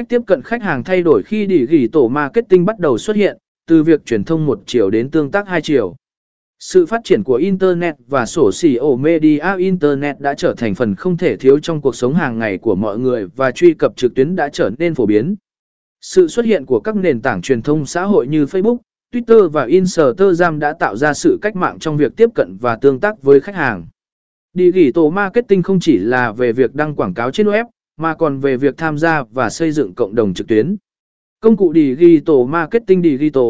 Cách tiếp cận khách hàng thay đổi khi đỉ gỉ tổ marketing bắt đầu xuất hiện, từ việc truyền thông một chiều đến tương tác hai chiều. Sự phát triển của Internet và sổ xỉ ổ media Internet đã trở thành phần không thể thiếu trong cuộc sống hàng ngày của mọi người và truy cập trực tuyến đã trở nên phổ biến. Sự xuất hiện của các nền tảng truyền thông xã hội như Facebook, Twitter và Instagram đã tạo ra sự cách mạng trong việc tiếp cận và tương tác với khách hàng. Digital marketing không chỉ là về việc đăng quảng cáo trên web, mà còn về việc tham gia và xây dựng cộng đồng trực tuyến. Công cụ Digital Marketing Digital